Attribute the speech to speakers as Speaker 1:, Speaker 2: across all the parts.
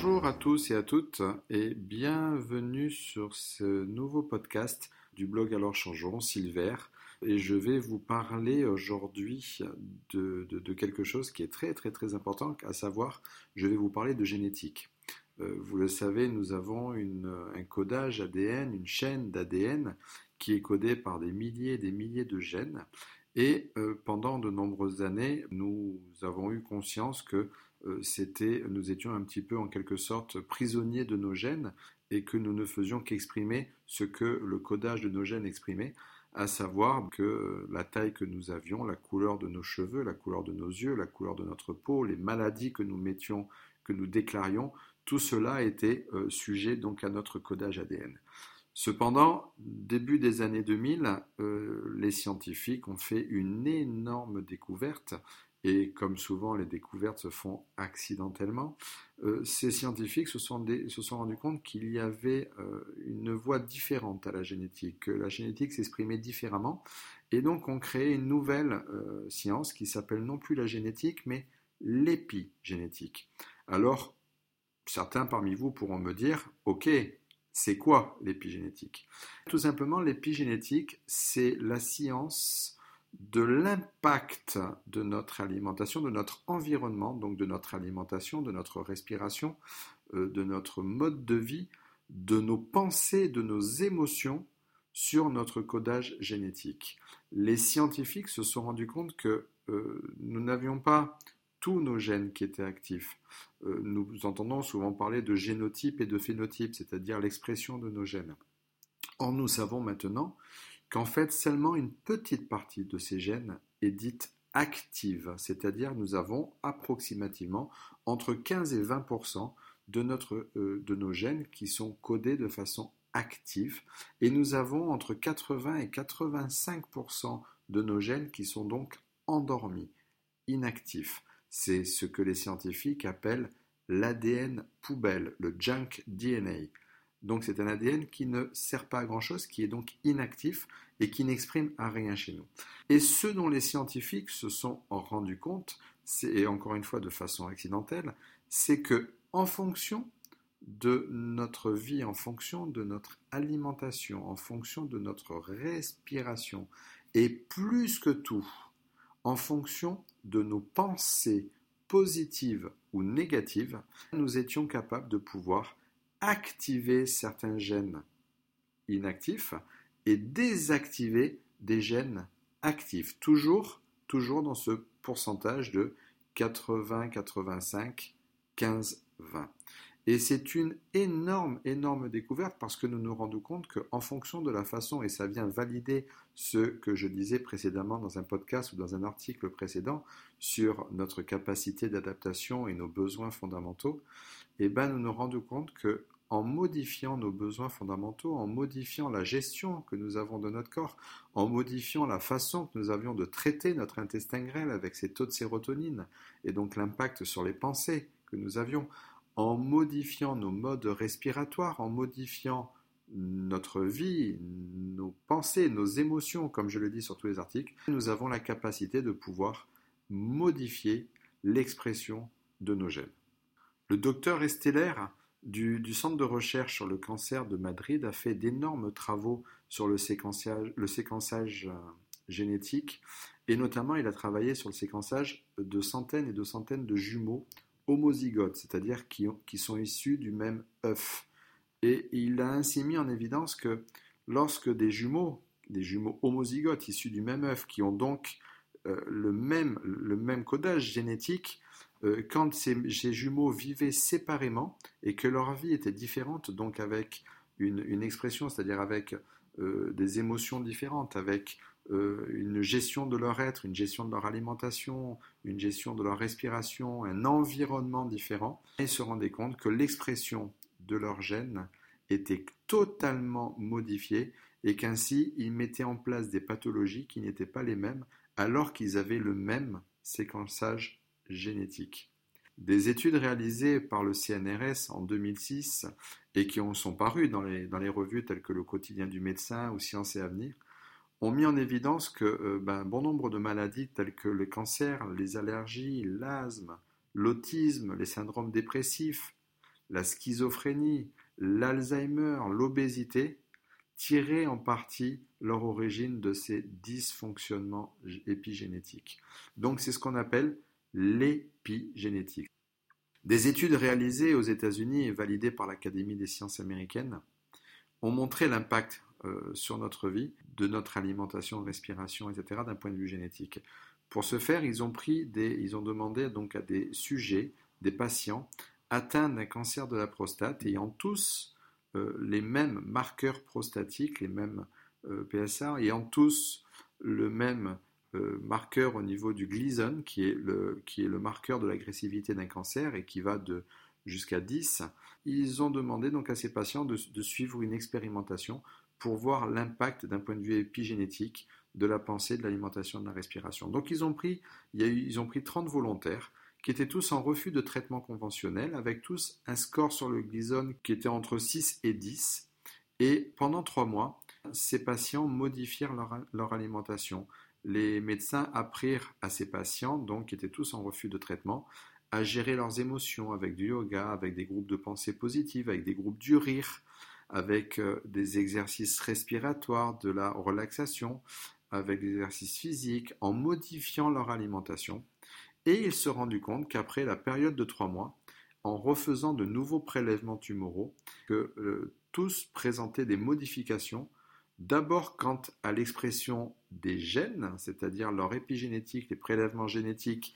Speaker 1: Bonjour à tous et à toutes et bienvenue sur ce nouveau podcast du blog Alors Changeons, Silver. Et je vais vous parler aujourd'hui de, quelque chose qui est très très très important, à savoir, je vais vous parler de génétique. Euh, vous le savez, nous avons un codage ADN, une chaîne d'ADN qui est codée par des milliers et des milliers de gènes. Et euh, pendant de nombreuses années, nous avons eu conscience que c'était, nous étions un petit peu en quelque sorte prisonniers de nos gènes et que nous ne faisions qu'exprimer ce que le codage de nos gènes exprimait, à savoir que la taille que nous avions, la couleur de nos cheveux, la couleur de nos yeux, la couleur de notre peau, les maladies que nous mettions, que nous déclarions, tout cela était euh, sujet donc à notre codage ADN. Cependant, début des années 2000, euh, les scientifiques ont fait une énorme découverte et comme souvent les découvertes se font accidentellement, euh, ces scientifiques se sont, rendus compte qu'il y avait euh, une voie différente à la génétique, que la génétique s'exprimait différemment, et donc on créé une nouvelle euh, science qui s'appelle non plus la génétique, mais l'épigénétique. Alors, certains parmi vous pourront me dire, ok, c'est quoi l'épigénétique? Tout simplement, l'épigénétique, c'est la science de l'impact de notre alimentation, de notre environnement, donc de notre alimentation, de notre respiration, euh, de notre mode de vie, de nos pensées, de nos émotions sur notre codage génétique. Les scientifiques se sont rendus compte que euh, nous n'avions pas tous nos gènes qui étaient actifs. Euh, nous entendons souvent parler de génotype et de phénotype, c'est-à-dire l'expression de nos gènes. Or, nous savons maintenant qu'en fait seulement une petite partie de ces gènes est dite active, c'est-à-dire nous avons approximativement entre 15 et 20 de, notre, euh, de nos gènes qui sont codés de façon active et nous avons entre 80 et 85% de nos gènes qui sont donc endormis, inactifs. C'est ce que les scientifiques appellent l'ADN poubelle, le junk DNA. Donc c'est un ADN qui ne sert pas à grand-chose, qui est donc inactif et qui n'exprime rien chez nous. Et ce dont les scientifiques se sont rendus compte, et encore une fois de façon accidentelle, c'est que en fonction de notre vie, en fonction de notre alimentation, en fonction de notre respiration, et plus que tout, en fonction de nos pensées positives ou négatives, nous étions capables de pouvoir activer certains gènes inactifs et désactiver des gènes actifs. Toujours, toujours dans ce pourcentage de 80, 85, 15, 20. Et c'est une énorme, énorme découverte parce que nous nous rendons compte qu'en fonction de la façon, et ça vient valider ce que je disais précédemment dans un podcast ou dans un article précédent sur notre capacité d'adaptation et nos besoins fondamentaux, eh ben nous nous rendons compte que en modifiant nos besoins fondamentaux, en modifiant la gestion que nous avons de notre corps, en modifiant la façon que nous avions de traiter notre intestin grêle avec ses taux de sérotonine et donc l'impact sur les pensées que nous avions, en modifiant nos modes respiratoires, en modifiant notre vie, nos pensées, nos émotions, comme je le dis sur tous les articles, nous avons la capacité de pouvoir modifier l'expression de nos gènes. Le docteur Esteller du, Centre de recherche sur le cancer de Madrid a fait d'énormes travaux sur le séquençage, euh, génétique et notamment il a travaillé sur le séquençage de centaines et de centaines de jumeaux homozygotes, c'est-à-dire qui, sont issus du même œuf. Et il a ainsi mis en évidence que lorsque des jumeaux, des jumeaux homozygotes issus du même œuf, qui ont donc euh, le, même, codage génétique, quand ces, jumeaux vivaient séparément et que leur vie était différente, donc avec une, expression, c'est-à-dire avec euh, des émotions différentes, avec euh, une gestion de leur être, une gestion de leur alimentation, une gestion de leur respiration, un environnement différent, et se rendaient compte que l'expression de leurs gènes était totalement modifiée et qu'ainsi ils mettaient en place des pathologies qui n'étaient pas les mêmes alors qu'ils avaient le même séquençage génétique. Des études réalisées par le CNRS en 2006 et qui ont, sont parues dans les, dans revues telles que le quotidien du médecin ou Science et Avenir ont mis en évidence que euh, ben, bon nombre de maladies telles que le cancer, les allergies, l'asthme, l'autisme, les syndromes dépressifs, la schizophrénie, l'Alzheimer, l'obésité, tiraient en partie leur origine de ces dysfonctionnements épigénétiques. Donc c'est ce qu'on appelle l'épigénétique. Des études réalisées aux États-Unis et validées par l'Académie des sciences américaines ont montré l'impact euh, sur notre vie de notre alimentation, respiration, etc. d'un point de vue génétique. Pour ce faire, ils ont pris des, ils ont demandé donc à des sujets, des patients atteints d'un cancer de la prostate ayant tous euh, les mêmes marqueurs prostatiques, les mêmes euh, PSA, ayant tous le même marqueur au niveau du Gleason, qui est le, qui est le marqueur de l'agressivité d'un cancer et qui va de jusqu'à 10, ils ont demandé donc à ces patients de, suivre une expérimentation pour voir l'impact d'un point de vue épigénétique de la pensée, de l'alimentation, de la respiration. Donc ils ont pris, ils ont pris 30 volontaires qui étaient tous en refus de traitement conventionnel, avec tous un score sur le Gleason qui était entre 6 et 10. Et pendant trois mois, ces patients modifièrent leur, leur alimentation. Les médecins apprirent à ces patients, donc qui étaient tous en refus de traitement, à gérer leurs émotions avec du yoga, avec des groupes de pensée positive, avec des groupes du rire, avec euh, des exercices respiratoires, de la relaxation, avec des exercices physiques, en modifiant leur alimentation. Et il se rendu compte qu'après la période de trois mois, en refaisant de nouveaux prélèvements tumoraux, que euh, tous présentaient des modifications, d'abord quant à l'expression des gènes, c'est-à-dire leur épigénétique, les prélèvements génétiques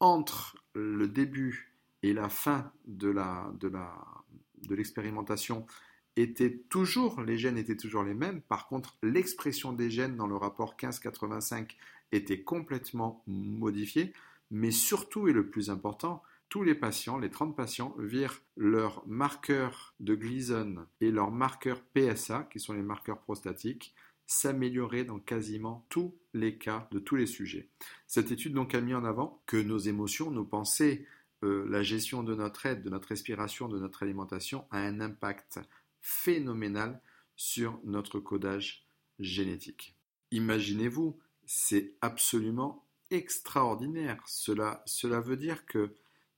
Speaker 1: entre le début et la fin de l'expérimentation étaient toujours les gènes étaient toujours les mêmes. Par contre, l'expression des gènes dans le rapport 1585 était complètement modifiée mais surtout et le plus important, les patients, les 30 patients, virent leurs marqueurs de Gleason et leurs marqueurs PSA, qui sont les marqueurs prostatiques, s'améliorer dans quasiment tous les cas de tous les sujets. Cette étude donc a mis en avant que nos émotions, nos pensées, euh, la gestion de notre aide, de notre respiration, de notre alimentation a un impact phénoménal sur notre codage génétique. Imaginez-vous, c'est absolument extraordinaire. Cela veut dire que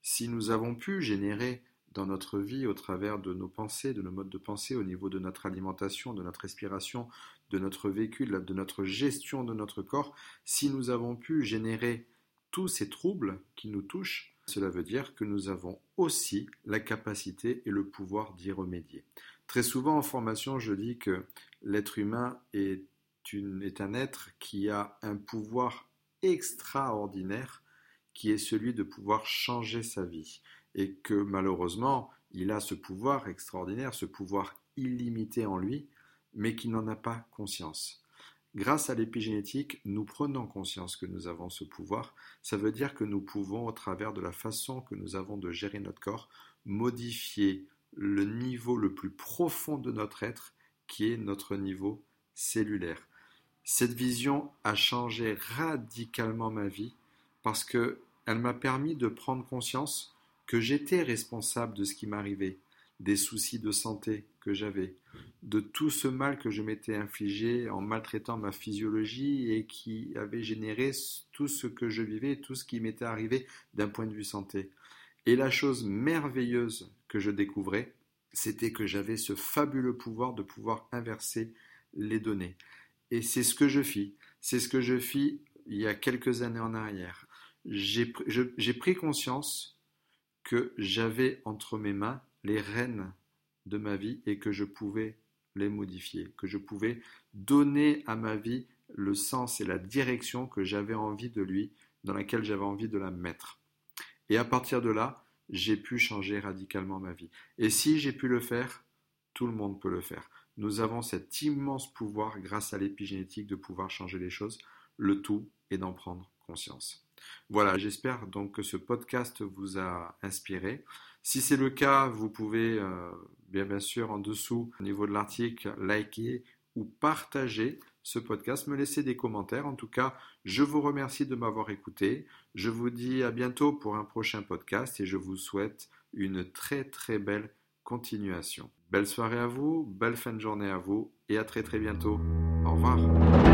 Speaker 1: si nous avons pu générer dans notre vie au travers de nos pensées, de nos modes de pensée, au niveau de notre alimentation, de notre respiration, de notre vécu, de notre gestion de notre corps, si nous avons pu générer tous ces troubles qui nous touchent, cela veut dire que nous avons aussi la capacité et le pouvoir d'y remédier. Très souvent en formation, je dis que l'être humain est, est un être qui a un pouvoir extraordinaire qui est celui de pouvoir changer sa vie. Et que malheureusement, il a ce pouvoir extraordinaire, ce pouvoir illimité en lui, mais qui n'en a pas conscience. Grâce à l'épigénétique, nous prenons conscience que nous avons ce pouvoir. Ça veut dire que nous pouvons, au travers de la façon que nous avons de gérer notre corps, modifier le niveau le plus profond de notre être, qui est notre niveau cellulaire. Cette vision a changé radicalement ma vie parce que elle m'a permis de prendre conscience que j'étais responsable de ce qui m'arrivait, des soucis de santé que j'avais, de tout ce mal que je m'étais infligé en maltraitant ma physiologie et qui avait généré tout ce que je vivais, tout ce qui m'était arrivé d'un point de vue santé. Et la chose merveilleuse que je découvrais, c'était que j'avais ce fabuleux pouvoir de pouvoir inverser les données. Et c'est ce que je fis. C'est ce que je fis il y a quelques années en arrière. J'ai pris conscience que j'avais entre mes mains les rênes de ma vie et que je pouvais les modifier, que je pouvais donner à ma vie le sens et la direction que j'avais envie de lui, dans laquelle j'avais envie de la mettre. Et à partir de là, j'ai pu changer radicalement ma vie. Et si j'ai pu le faire, tout le monde peut le faire. Nous avons cet immense pouvoir grâce à l'épigénétique de pouvoir changer les choses. Le tout est d'en prendre conscience. Voilà, j'espère donc que ce podcast vous a inspiré. Si c'est le cas, vous pouvez euh, bien, bien sûr en dessous au niveau de l'article liker ou partager ce podcast, me laisser des commentaires. En tout cas, je vous remercie de m'avoir écouté. Je vous dis à bientôt pour un prochain podcast et je vous souhaite une très très belle continuation. Belle soirée à vous, belle fin de journée à vous et à très très bientôt. Au revoir.